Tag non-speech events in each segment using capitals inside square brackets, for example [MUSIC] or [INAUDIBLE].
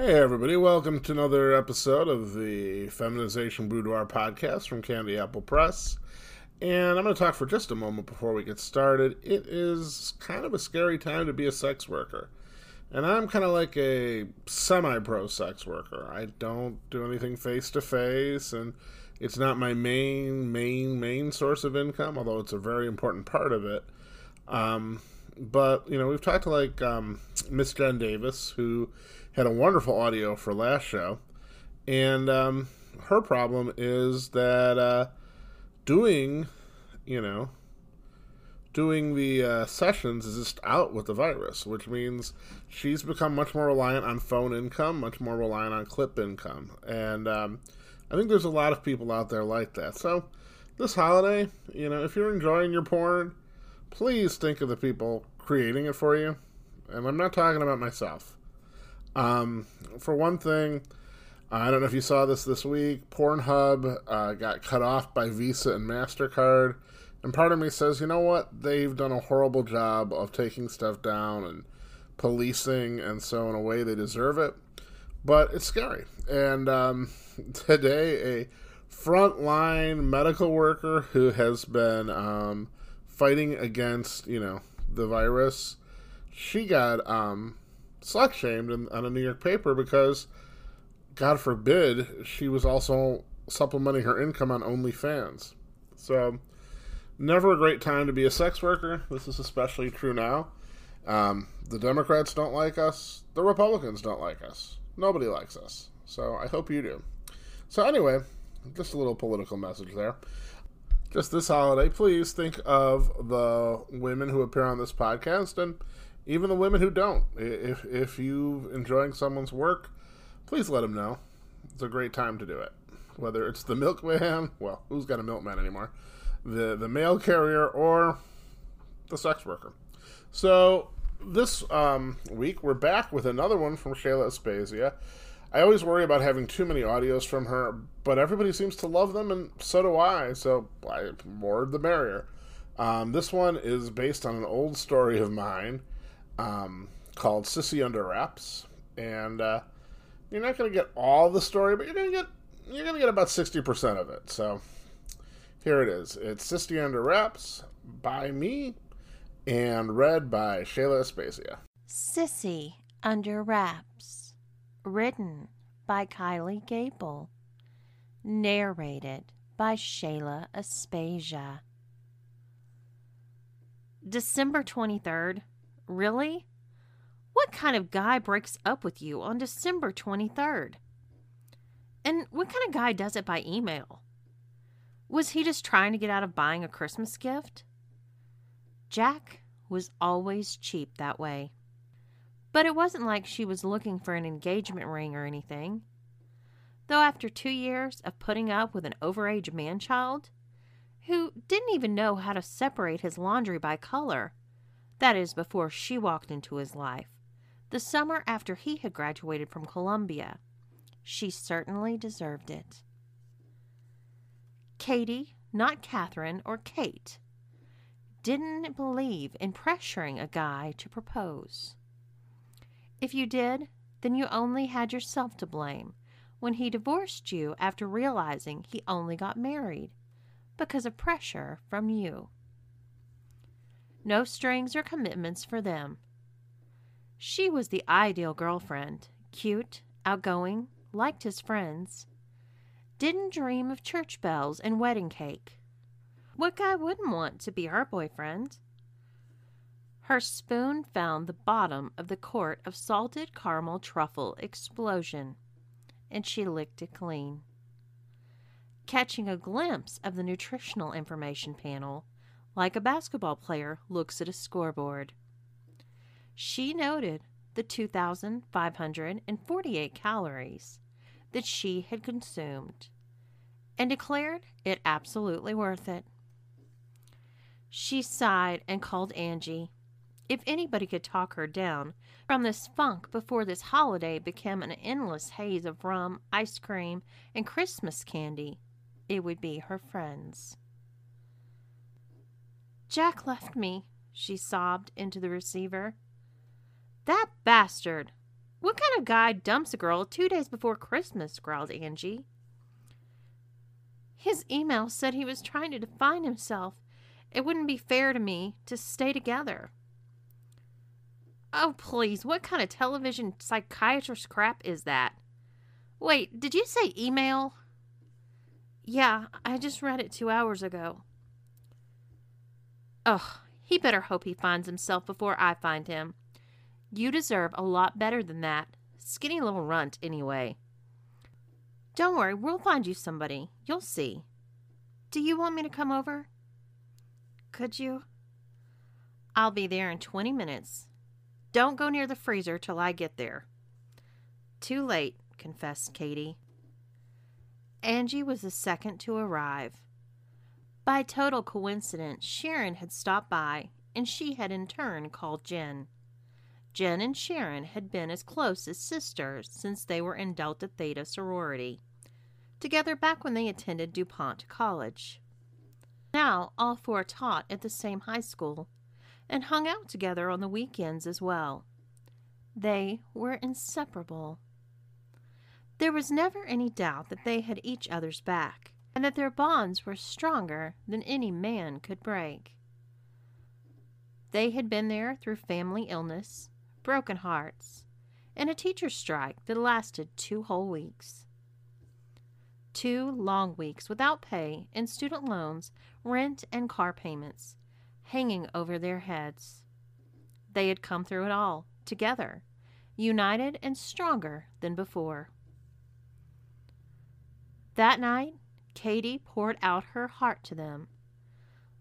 Hey, everybody, welcome to another episode of the Feminization Boudoir podcast from Candy Apple Press. And I'm going to talk for just a moment before we get started. It is kind of a scary time to be a sex worker. And I'm kind of like a semi pro sex worker. I don't do anything face to face, and it's not my main, main, main source of income, although it's a very important part of it. Um, but, you know, we've talked to like um, Miss Jen Davis, who had a wonderful audio for last show, and um, her problem is that uh, doing, you know, doing the uh, sessions is just out with the virus, which means she's become much more reliant on phone income, much more reliant on clip income, and um, I think there's a lot of people out there like that. So this holiday, you know, if you're enjoying your porn, please think of the people creating it for you. And I'm not talking about myself. Um, for one thing, I don't know if you saw this this week. Pornhub uh, got cut off by Visa and Mastercard, and part of me says, you know what? They've done a horrible job of taking stuff down and policing, and so in a way they deserve it. But it's scary. And um, [LAUGHS] today, a frontline medical worker who has been um, fighting against, you know, the virus, she got um, slut shamed in, on a New York paper because, God forbid, she was also supplementing her income on OnlyFans. So, never a great time to be a sex worker. This is especially true now. Um, the Democrats don't like us. The Republicans don't like us. Nobody likes us. So I hope you do. So anyway, just a little political message there. Just this holiday, please think of the women who appear on this podcast and even the women who don't. If if you enjoying someone's work, please let them know. It's a great time to do it. Whether it's the milkman, [LAUGHS] well, who's got a milkman anymore? The the mail carrier or the sex worker. So this um, week we're back with another one from Shayla Aspasia. I always worry about having too many audios from her, but everybody seems to love them, and so do I. So I, more the merrier. Um, this one is based on an old story of mine um, called Sissy Under Wraps, and uh, you're not going to get all the story, but you're going to get you're going to get about sixty percent of it. So here it is. It's Sissy Under Wraps by me and read by Shayla Aspasia. Sissy Under Wraps, written by Kylie Gable, narrated by Shayla Aspasia. December 23rd, Really? What kind of guy breaks up with you on December 23rd? And what kind of guy does it by email? Was he just trying to get out of buying a Christmas gift? Jack was always cheap that way. But it wasn't like she was looking for an engagement ring or anything. Though after two years of putting up with an overage man child, who didn't even know how to separate his laundry by color, that is, before she walked into his life, the summer after he had graduated from Columbia. She certainly deserved it. Katie, not Catherine or Kate, didn't believe in pressuring a guy to propose. If you did, then you only had yourself to blame when he divorced you after realizing he only got married because of pressure from you no strings or commitments for them. She was the ideal girlfriend, cute, outgoing, liked his friends, didn't dream of church bells and wedding cake. What guy wouldn't want to be her boyfriend? Her spoon found the bottom of the quart of salted caramel truffle explosion, and she licked it clean. Catching a glimpse of the nutritional information panel, like a basketball player looks at a scoreboard. She noted the 2,548 calories that she had consumed and declared it absolutely worth it. She sighed and called Angie. If anybody could talk her down from this funk before this holiday became an endless haze of rum, ice cream, and Christmas candy, it would be her friends. Jack left me, she sobbed into the receiver. That bastard! What kind of guy dumps a girl two days before Christmas? growled Angie. His email said he was trying to define himself. It wouldn't be fair to me to stay together. Oh, please, what kind of television psychiatrist crap is that? Wait, did you say email? Yeah, I just read it two hours ago. Ugh, he better hope he finds himself before I find him. You deserve a lot better than that. Skinny little runt, anyway. Don't worry, we'll find you somebody. You'll see. Do you want me to come over? Could you? I'll be there in 20 minutes. Don't go near the freezer till I get there. Too late, confessed Katie. Angie was the second to arrive. By total coincidence, Sharon had stopped by, and she had in turn called Jen. Jen and Sharon had been as close as sisters since they were in Delta Theta sorority, together back when they attended DuPont College. Now, all four taught at the same high school and hung out together on the weekends as well. They were inseparable. There was never any doubt that they had each other's back, and that their bonds were stronger than any man could break. They had been there through family illness, broken hearts, and a teacher's strike that lasted two whole weeks. Two long weeks without pay and student loans, rent, and car payments hanging over their heads. They had come through it all, together, united and stronger than before. That night, Katie poured out her heart to them.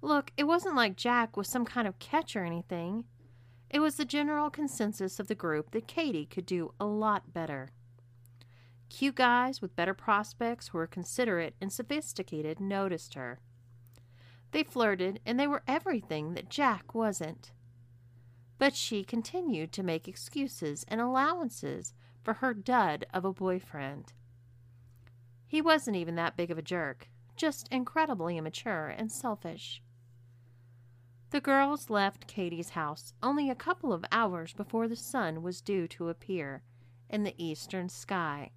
Look, it wasn't like Jack was some kind of catch or anything. It was the general consensus of the group that Katie could do a lot better. Cute guys with better prospects who were considerate and sophisticated noticed her. They flirted, and they were everything that Jack wasn't. But she continued to make excuses and allowances for her dud of a boyfriend. He wasn't even that big of a jerk, just incredibly immature and selfish. The girls left Katie's house only a couple of hours before the sun was due to appear in the eastern sky.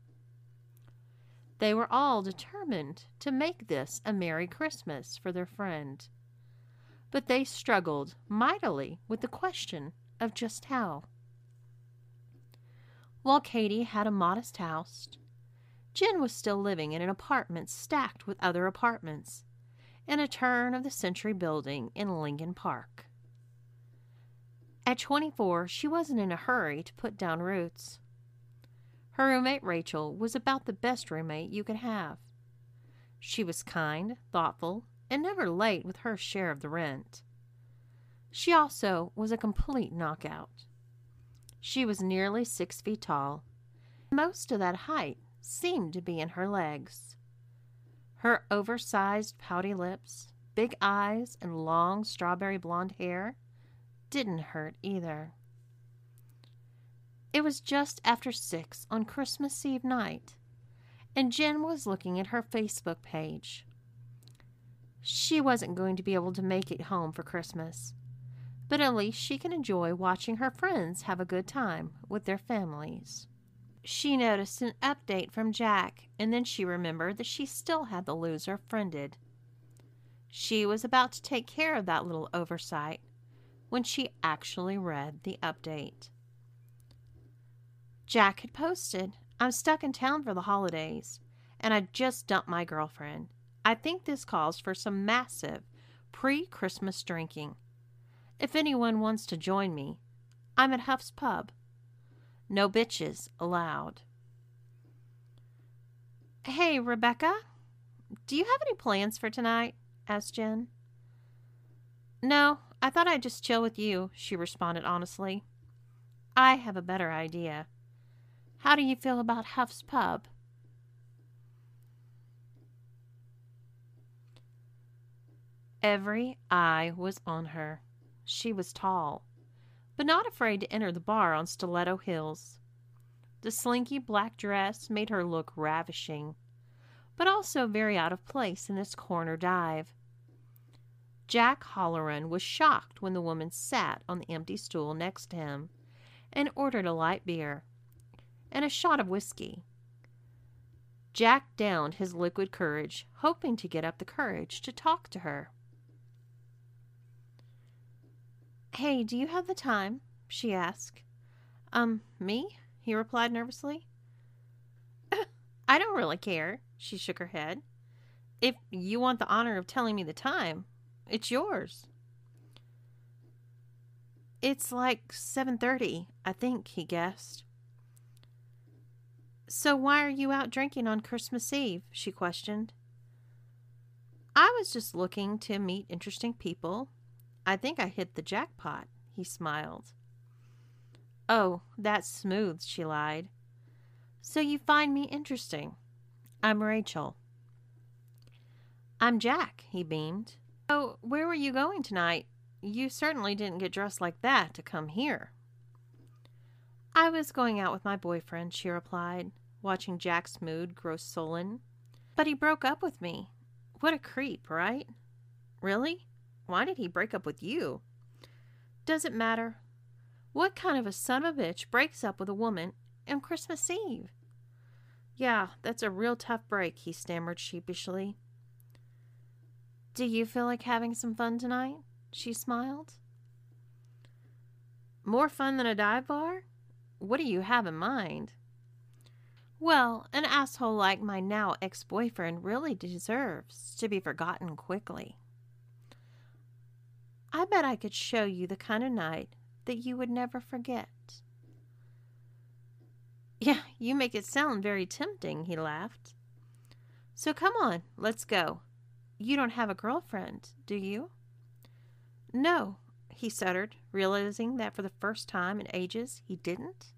They were all determined to make this a Merry Christmas for their friend. But they struggled mightily with the question of just how. While Katie had a modest house, Jen was still living in an apartment stacked with other apartments in a turn of the century building in Lincoln Park. At 24, she wasn't in a hurry to put down roots. Her roommate Rachel was about the best roommate you could have. She was kind, thoughtful, and never late with her share of the rent. She also was a complete knockout. She was nearly six feet tall. Most of that height seemed to be in her legs. Her oversized, pouty lips, big eyes, and long strawberry blonde hair didn't hurt either. It was just after six on Christmas Eve night, and Jen was looking at her Facebook page. She wasn't going to be able to make it home for Christmas, but at least she can enjoy watching her friends have a good time with their families. She noticed an update from Jack, and then she remembered that she still had the loser friended. She was about to take care of that little oversight when she actually read the update. Jack had posted, I'm stuck in town for the holidays, and I just dumped my girlfriend. I think this calls for some massive pre Christmas drinking. If anyone wants to join me, I'm at Huff's Pub. No bitches allowed. Hey, Rebecca, do you have any plans for tonight? asked Jen. No, I thought I'd just chill with you, she responded honestly. I have a better idea. How do you feel about Huff's Pub? Every eye was on her. She was tall, but not afraid to enter the bar on stiletto heels. The slinky black dress made her look ravishing, but also very out of place in this corner dive. Jack Halloran was shocked when the woman sat on the empty stool next to him and ordered a light beer. and a shot of whiskey. Jack downed his liquid courage, hoping to get up the courage to talk to her. Hey, do you have the time? she asked. Um, me? he replied nervously. [LAUGHS] I don't really care, she shook her head. If you want the honor of telling me the time, it's yours. It's like 7:30, I think, he guessed. So why are you out drinking on Christmas Eve? she questioned. I was just looking to meet interesting people. I think I hit the jackpot, he smiled. Oh, that's smooth, she lied. So you find me interesting. I'm Rachel. I'm Jack, he beamed. Oh, where were you going tonight? You certainly didn't get dressed like that to come here. I was going out with my boyfriend, she replied, watching Jack's mood grow sullen. But he broke up with me. What a creep, right? Really? Why did he break up with you? Does it matter? What kind of a son of a bitch breaks up with a woman on Christmas Eve? Yeah, that's a real tough break, he stammered sheepishly. Do you feel like having some fun tonight? She smiled. More fun than a dive bar? What do you have in mind? Well, an asshole like my now ex boyfriend really deserves to be forgotten quickly. I bet I could show you the kind of night that you would never forget. [LAUGHS] Yeah, you make it sound very tempting, he laughed. So come on, let's go. You don't have a girlfriend, do you? No, he stuttered, realizing that for the first time in ages he didn't.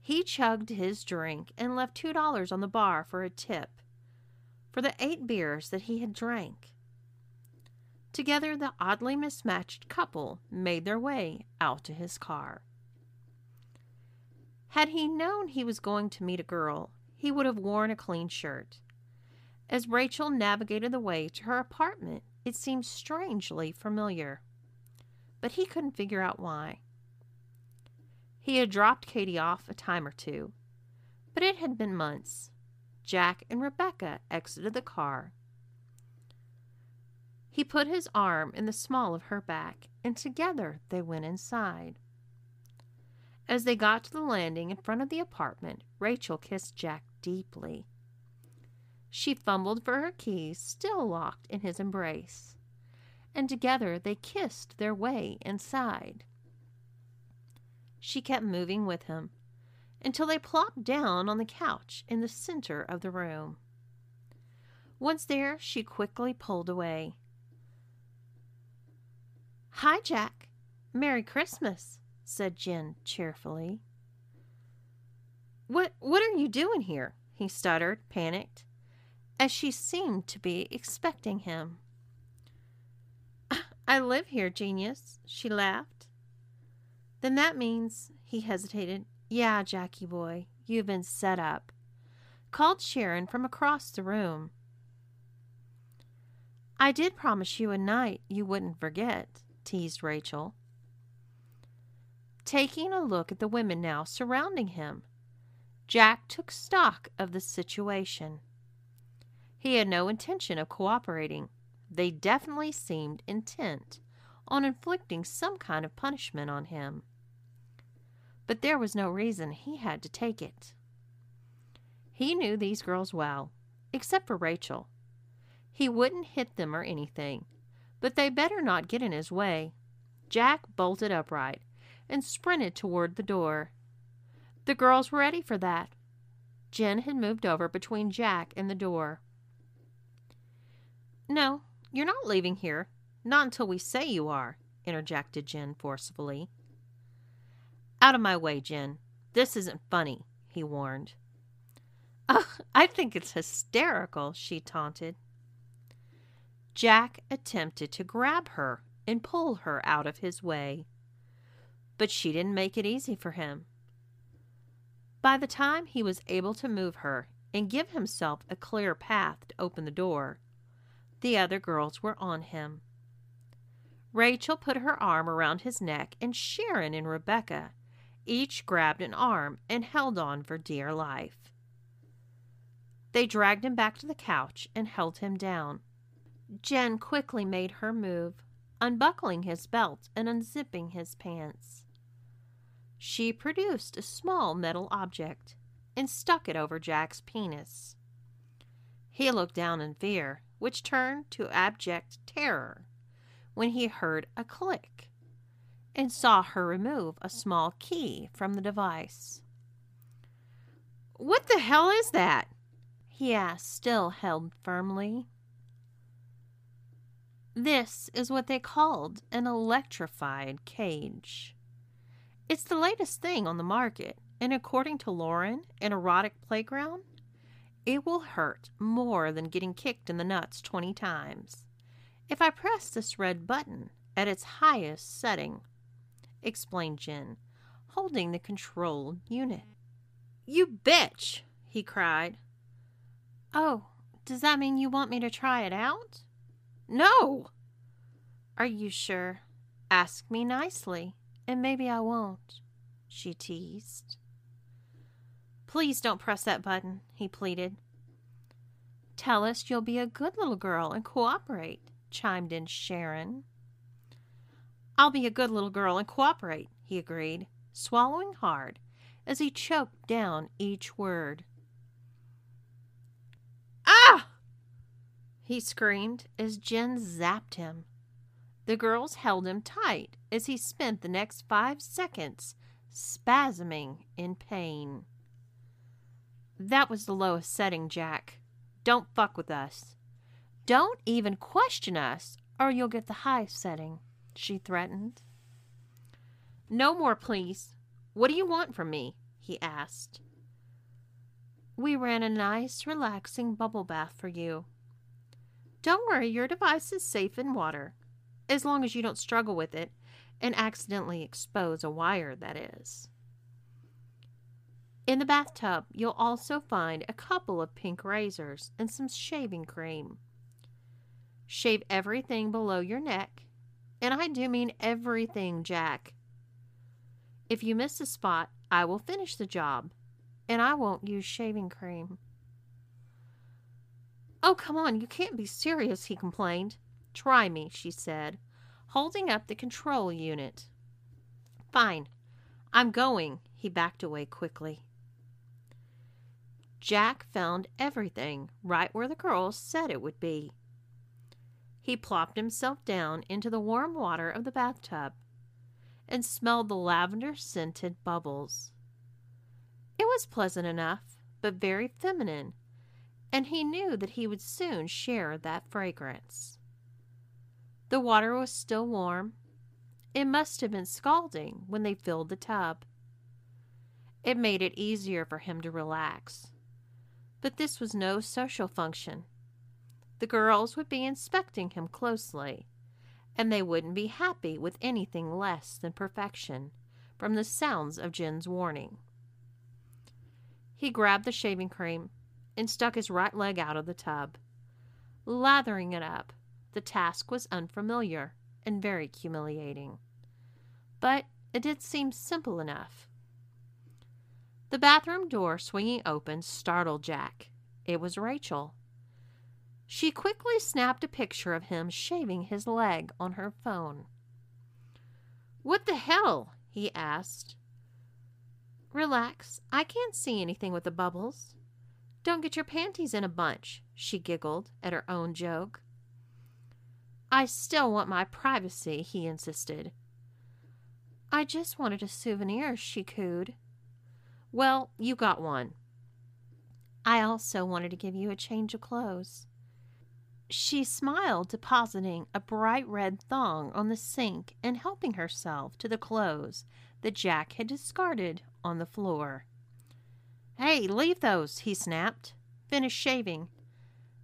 He chugged his drink and left two dollars on the bar for a tip for the eight beers that he had drank. Together, the oddly mismatched couple made their way out to his car. Had he known he was going to meet a girl, he would have worn a clean shirt. As Rachel navigated the way to her apartment, it seemed strangely familiar, but he couldn't figure out why. He had dropped Katie off a time or two, but it had been months. Jack and Rebecca exited the car. He put his arm in the small of her back, and together they went inside. As they got to the landing in front of the apartment, Rachel kissed Jack deeply. She fumbled for her keys, still locked in his embrace, and together they kissed their way inside. She kept moving with him until they plopped down on the couch in the center of the room. Once there, she quickly pulled away. Hi, Jack. Merry Christmas, said Jen cheerfully. What what are you doing here? he stuttered, panicked as she seemed to be expecting him. [LAUGHS] I live here, genius, she laughed. Then that means, he hesitated, yeah, Jackie boy, you've been set up. Called Sharon from across the room. I did promise you a night you wouldn't forget, teased Rachel. Taking a look at the women now surrounding him, Jack took stock of the situation. He had no intention of cooperating. They definitely seemed intent on inflicting some kind of punishment on him. But there was no reason he had to take it. He knew these girls well, except for Rachel. He wouldn't hit them or anything, but they better not get in his way. Jack bolted upright and sprinted toward the door. The girls were ready for that. Jen had moved over between Jack and the door. No, you're not leaving here. Not until we say you are, interjected Jen forcefully. Out of my way, Jen. This isn't funny, he warned. Oh, I think it's hysterical, she taunted. Jack attempted to grab her and pull her out of his way, but she didn't make it easy for him. By the time he was able to move her and give himself a clear path to open the door, the other girls were on him. Rachel put her arm around his neck, and Sharon and Rebecca Each grabbed an arm and held on for dear life. They dragged him back to the couch and held him down. Jen quickly made her move, unbuckling his belt and unzipping his pants. She produced a small metal object and stuck it over Jack's penis. He looked down in fear, which turned to abject terror when he heard a click and saw her remove a small key from the device. What the hell is that? he asked, still held firmly. This is what they called an electrified cage. It's the latest thing on the market, and according to Lauren, an erotic playground, it will hurt more than getting kicked in the nuts 20 times. If I press this red button at its highest setting, explained Jen, holding the control unit. You bitch! he cried. Oh, does that mean you want me to try it out? No! Are you sure? Ask me nicely, and maybe I won't, she teased. Please don't press that button, he pleaded. Tell us you'll be a good little girl and cooperate, chimed in Sharon. I'll be a good little girl and cooperate, he agreed, swallowing hard as he choked down each word. He screamed as Jen zapped him. The girls held him tight as he spent the next five seconds spasming in pain. That was the lowest setting, Jack. Don't fuck with us. Don't even question us, or you'll get the high setting, she threatened. No more, please. What do you want from me? he asked. We ran a nice, relaxing bubble bath for you. Don't worry, your device is safe in water, as long as you don't struggle with it and accidentally expose a wire, that is. In the bathtub, you'll also find a couple of pink razors and some shaving cream. Shave everything below your neck, and I do mean everything, Jack. If you miss a spot, I will finish the job, and I won't use shaving cream. Oh, come on, you can't be serious, he complained. Try me, she said, holding up the control unit. Fine, I'm going. He backed away quickly. Jack found everything right where the girls said it would be. He plopped himself down into the warm water of the bathtub and smelled the lavender scented bubbles. It was pleasant enough, but very feminine, and he knew that he would soon share that fragrance. The water was still warm. It must have been scalding when they filled the tub. It made it easier for him to relax. But this was no social function. The girls would be inspecting him closely, and they wouldn't be happy with anything less than perfection from the sounds of Jen's warning. He grabbed the shaving cream and stuck his right leg out of the tub. Lathering it up, the task was unfamiliar and very humiliating. But it did seem simple enough. The bathroom door swinging open startled Jack. It was Rachel. She quickly snapped a picture of him shaving his leg on her phone. What the hell? he asked. Relax. I can't see anything with the bubbles. Don't get your panties in a bunch, she giggled at her own joke. I still want my privacy, he insisted. I just wanted a souvenir, she cooed. Well, you got one. I also wanted to give you a change of clothes. She smiled, depositing a bright red thong on the sink and helping herself to the clothes that Jack had discarded on the floor. Hey, leave those, he snapped. Finish shaving.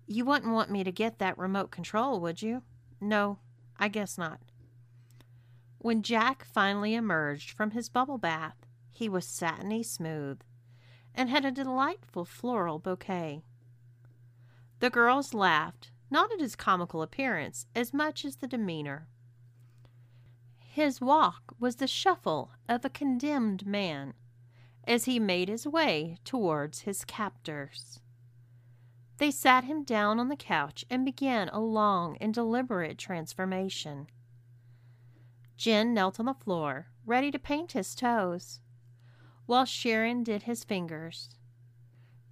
You wouldn't want me to get that remote control, would you? No, I guess not. When Jack finally emerged from his bubble bath, he was satiny smooth and had a delightful floral bouquet. The girls laughed, not at his comical appearance as much as the demeanor. His walk was the shuffle of a condemned man as he made his way towards his captors. They sat him down on the couch and began a long and deliberate transformation. Jen knelt on the floor, ready to paint his toes, while Sharon did his fingers.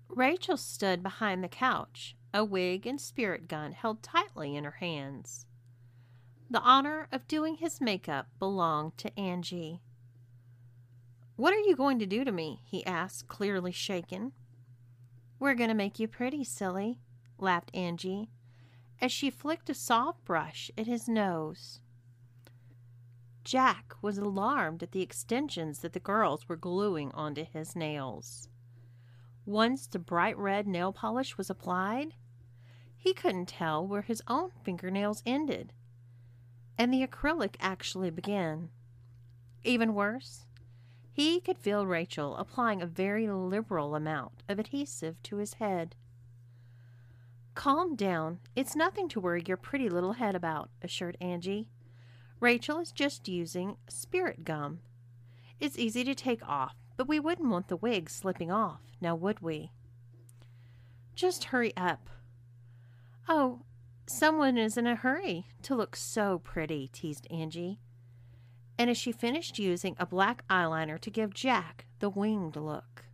Rachel stood behind the couch, a wig and spirit gum held tightly in her hands. The honor of doing his makeup belonged to Angie. What are you going to do to me? he asked, clearly shaken. We're going to make you pretty, silly, laughed Angie, as she flicked a soft brush at his nose. Jack was alarmed at the extensions that the girls were gluing onto his nails. Once the bright red nail polish was applied, he couldn't tell where his own fingernails ended, and the acrylic actually began. Even worse, he could feel Rachel applying a very liberal amount of adhesive to his head. Calm down. It's nothing to worry your pretty little head about, assured Angie. Rachel is just using spirit gum. It's easy to take off, but we wouldn't want the wig slipping off, now would we? Just hurry up. Oh, someone is in a hurry to look so pretty, teased Angie and as she finished using a black eyeliner to give Jack the winged look.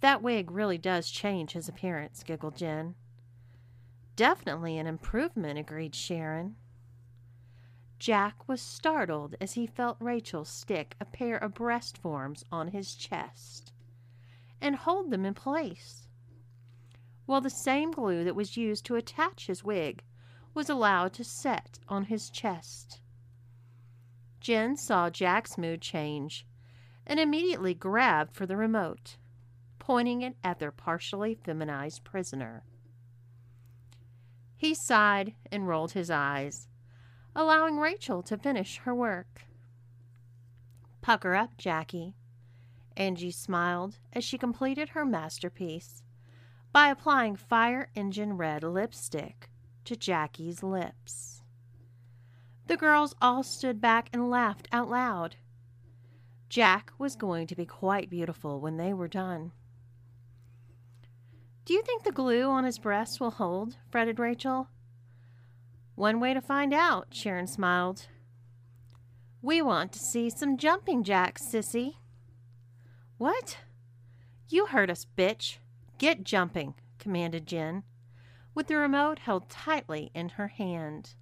That wig really does change his appearance, giggled Jen. Definitely an improvement, agreed Sharon. Jack was startled as he felt Rachel stick a pair of breast forms on his chest and hold them in place, while the same glue that was used to attach his wig was allowed to set on his chest. Jen saw Jack's mood change and immediately grabbed for the remote, pointing it at their partially feminized prisoner. He sighed and rolled his eyes, allowing Rachel to finish her work. Pucker up, Jackie. Angie smiled as she completed her masterpiece by applying fire engine red lipstick to Jackie's lips. The girls all stood back and laughed out loud. Jack was going to be quite beautiful when they were done. Do you think the glue on his breast will hold? fretted Rachel. One way to find out, Sharon smiled. We want to see some jumping jacks, sissy. What? You heard us, bitch. Get jumping, commanded Jen, with the remote held tightly in her hand.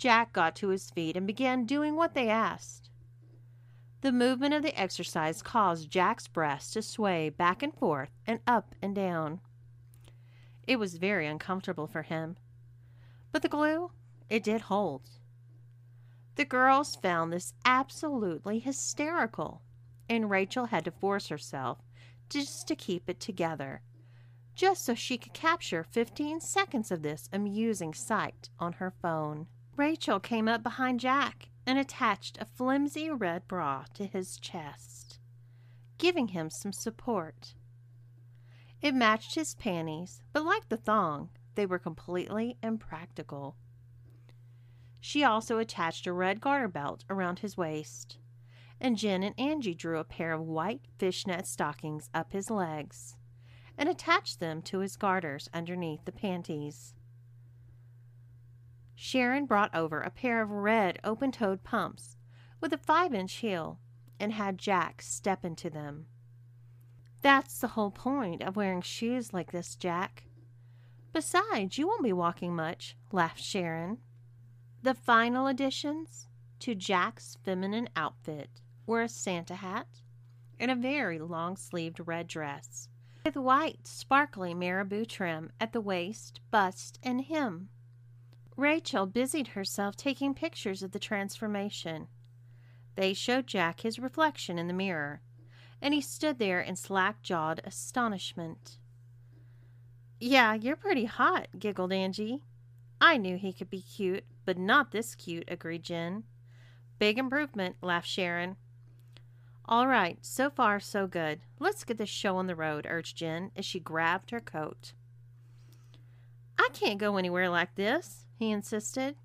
Jack got to his feet and began doing what they asked. The movement of the exercise caused Jack's breast to sway back and forth and up and down. It was very uncomfortable for him. But the glue, it did hold. The girls found this absolutely hysterical, and Rachel had to force herself just to keep it together, just so she could capture 15 seconds of this amusing sight on her phone. Rachel came up behind Jack and attached a flimsy red bra to his chest, giving him some support. It matched his panties, but like the thong, they were completely impractical. She also attached a red garter belt around his waist, and Jen and Angie drew a pair of white fishnet stockings up his legs and attached them to his garters underneath the panties. Sharon brought over a pair of red open toed pumps with a five inch heel and had Jack step into them. That's the whole point of wearing shoes like this, Jack. Besides, you won't be walking much, laughed Sharon. The final additions to Jack's feminine outfit were a Santa hat and a very long sleeved red dress with white, sparkly marabou trim at the waist, bust, and hem. Rachel busied herself taking pictures of the transformation. They showed Jack his reflection in the mirror, and he stood there in slack jawed astonishment. Yeah, you're pretty hot, giggled Angie. I knew he could be cute, but not this cute, agreed Jen. Big improvement, laughed Sharon. All right, so far so good. Let's get this show on the road, urged Jen as she grabbed her coat. I can't go anywhere like this, he insisted.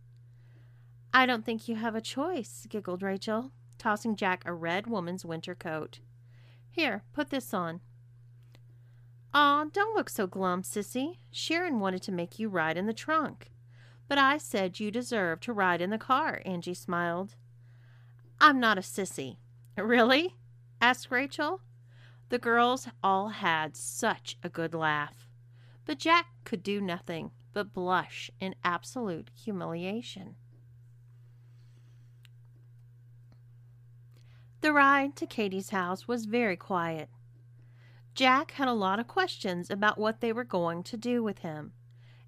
I don't think you have a choice, giggled Rachel, tossing Jack a red woman's winter coat. Here, put this on. Aw, don't look so glum, sissy. Sharon wanted to make you ride in the trunk. But I said you deserved to ride in the car, Angie smiled. I'm not a sissy. [LAUGHS] Really? asked Rachel. The girls all had such a good laugh. But Jack could do nothing but blush in absolute humiliation. The ride to Katie's house was very quiet. Jack had a lot of questions about what they were going to do with him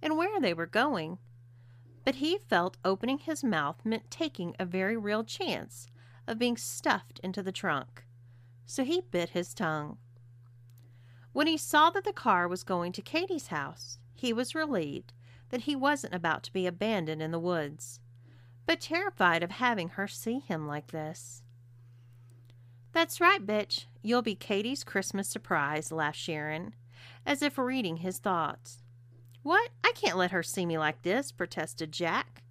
and where they were going, but he felt opening his mouth meant taking a very real chance of being stuffed into the trunk, so he bit his tongue. When he saw that the car was going to Katie's house, he was relieved that he wasn't about to be abandoned in the woods, but terrified of having her see him like this. That's right, bitch. You'll be Katie's Christmas surprise, laughed Sharon, as if reading his thoughts. What? I can't let her see me like this, protested Jack.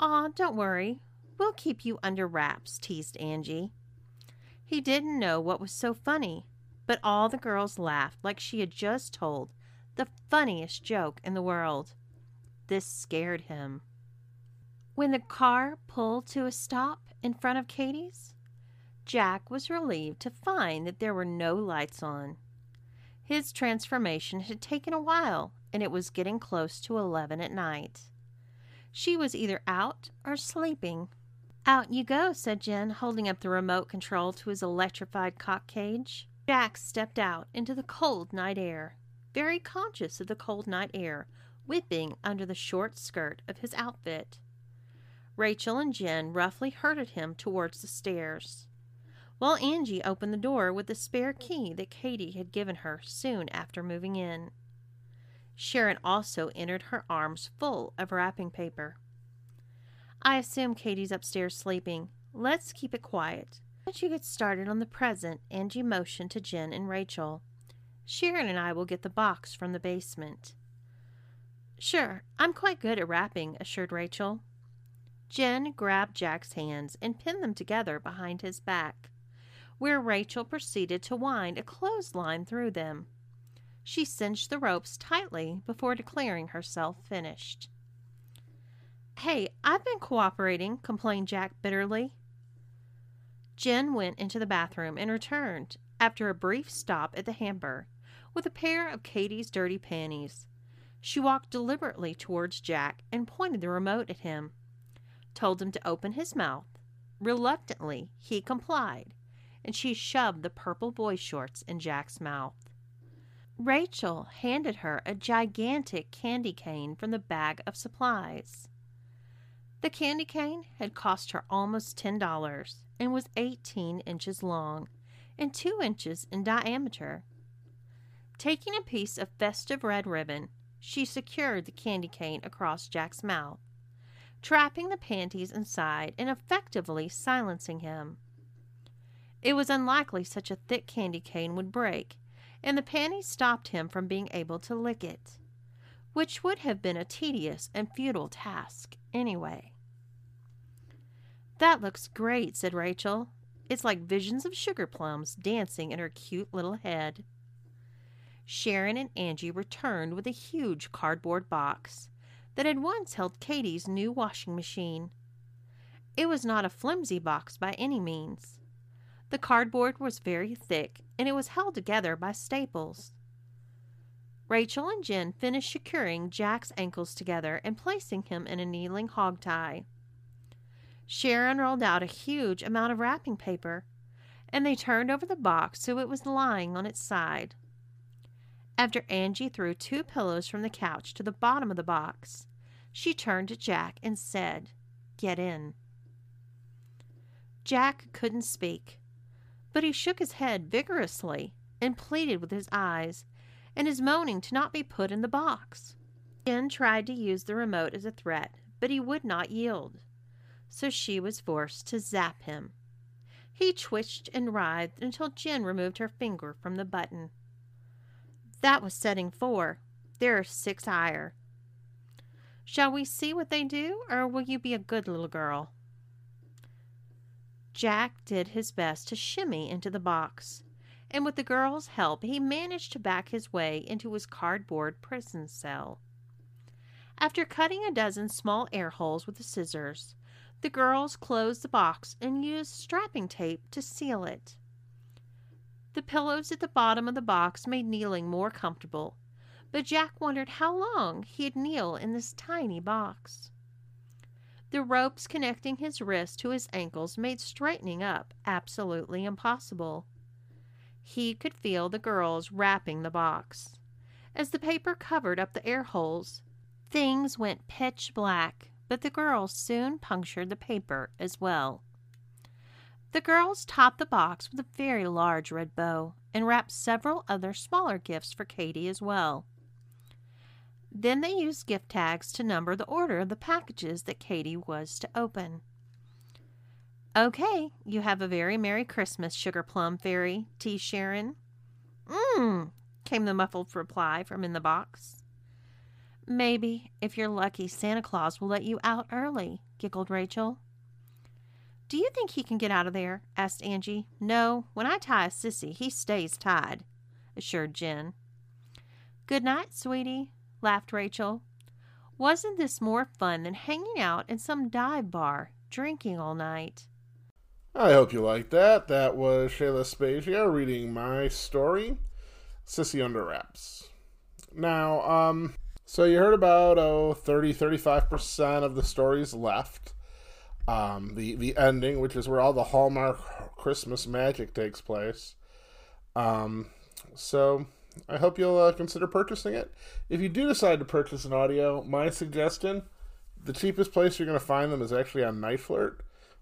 Aw, don't worry. We'll keep you under wraps, teased Angie. He didn't know what was so funny, but all the girls laughed like she had just told the funniest joke in the world. This scared him. When the car pulled to a stop in front of Katie's, Jack was relieved to find that there were no lights on. His transformation had taken a while, and it was getting close to eleven at night. She was either out or sleeping. Out you go, said Jen, holding up the remote control to his electrified cock cage. Jack stepped out into the cold night air, very conscious of the cold night air whipping under the short skirt of his outfit. Rachel and Jen roughly herded him towards the stairs, while Angie opened the door with the spare key that Katie had given her soon after moving in. Sharon also entered her arms full of wrapping paper. I assume Katie's upstairs sleeping. Let's keep it quiet. Once you get started on the present, Angie motioned to Jen and Rachel. Sharon and I will get the box from the basement. Sure, I'm quite good at wrapping, assured Rachel. Jen grabbed Jack's hands and pinned them together behind his back, where Rachel proceeded to wind a clothesline through them. She cinched the ropes tightly before declaring herself finished. Hey, I've been cooperating, complained Jack bitterly. Jen went into the bathroom and returned, after a brief stop at the hamper, with a pair of Katie's dirty panties. She walked deliberately towards Jack and pointed the remote at him, told him to open his mouth. Reluctantly, he complied, and she shoved the purple boy shorts in Jack's mouth. Rachel handed her a gigantic candy cane from the bag of supplies. The candy cane had cost her almost ten dollars and was eighteen inches long and two inches in diameter. Taking a piece of festive red ribbon, she secured the candy cane across Jack's mouth, trapping the panties inside and effectively silencing him. It was unlikely such a thick candy cane would break, and the panties stopped him from being able to lick it, which would have been a tedious and futile task anyway. That looks great, said Rachel. It's like visions of sugar plums dancing in her cute little head. Sharon and Angie returned with a huge cardboard box that had once held Katie's new washing machine. It was not a flimsy box by any means. The cardboard was very thick and it was held together by staples. Rachel and Jen finished securing Jack's ankles together and placing him in a kneeling hog tie. Sharon rolled out a huge amount of wrapping paper, and they turned over the box so it was lying on its side. After Angie threw two pillows from the couch to the bottom of the box, she turned to Jack and said, Get in. Jack couldn't speak, but he shook his head vigorously and pleaded with his eyes and his moaning to not be put in the box. Jen tried to use the remote as a threat, but he would not yield, so she was forced to zap him. He twitched and writhed until Jen removed her finger from the button. That was setting four. There are six higher. Shall we see what they do, or will you be a good little girl? Jack did his best to shimmy into the box, and with the girl's help, he managed to back his way into his cardboard prison cell. After cutting a dozen small air holes with the scissors, the girls closed the box and used strapping tape to seal it. The pillows at the bottom of the box made kneeling more comfortable, but Jack wondered how long he'd kneel in this tiny box. The ropes connecting his wrists to his ankles made straightening up absolutely impossible. He could feel the girls wrapping the box. As the paper covered up the air holes, things went pitch black, but the girls soon punctured the paper as well. The girls topped the box with a very large red bow and wrapped several other smaller gifts for Katy as well. Then they used gift tags to number the order of the packages that Katy was to open. Okay, you have a very Merry Christmas, Sugar Plum Fairy, T. Sharon. Mmm, came the muffled reply from in the box. Maybe, if you're lucky, Santa Claus will let you out early, giggled Rachel. Do you think he can get out of there? asked Angie. No, when I tie a sissy, he stays tied, assured Jen. Good night, sweetie, laughed Rachel. Wasn't this more fun than hanging out in some dive bar, drinking all night? I hope you liked that. That was Shayla Aspasia reading my story, Sissy Under Wraps. Now, um, so you heard about, oh, 30, 35% of the stories left um, the the ending, which is where all the Hallmark Christmas magic takes place. Um, so I hope you'll uh, consider purchasing it. If you do decide to purchase an audio, my suggestion: the cheapest place you're going to find them is actually on NiteFlirt,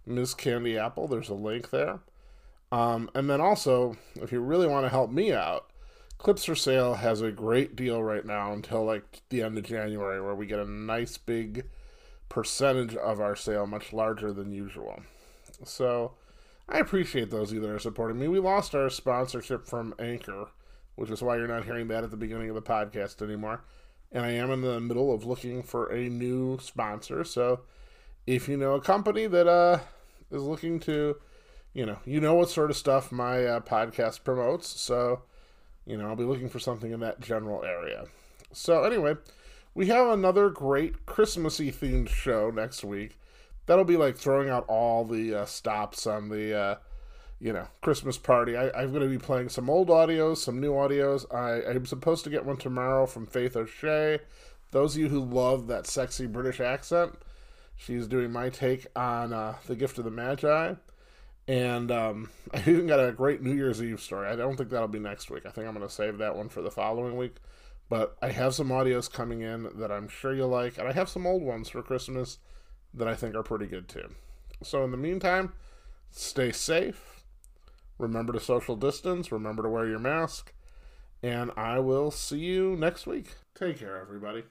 Miss Candy Apple. There's a link there. Um, and then also, if you really want to help me out, Clips for Sale has a great deal right now until like the end of January, where we get a nice big percentage of our sale much larger than usual. So I appreciate those of you that are supporting me. We lost our sponsorship from Anchor, which is why you're not hearing that at the beginning of the podcast anymore. And I am in the middle of looking for a new sponsor. So if you know a company that uh, is looking to, you know, you know what sort of stuff my uh, podcast promotes. So, you know, I'll be looking for something in that general area. So anyway, we have another great Christmassy themed show next week. That'll be like throwing out all the uh, stops on the, uh, you know, Christmas party. I, am going to be playing some old audios, some new audios. I, I'm supposed to get one tomorrow from Faith O'Shea. Those of you who love that sexy British accent, she's doing my take on uh, The Gift of the Magi. And um, [LAUGHS] I even got a great New Year's Eve story. I don't think that'll be next week. I think I'm going to save that one for the following week. But I have some audios coming in that I'm sure you'll like, and I have some old ones for Christmas that I think are pretty good too. So in the meantime, stay safe. Remember to social distance. Remember to wear your mask. And I will see you next week. Take care, everybody.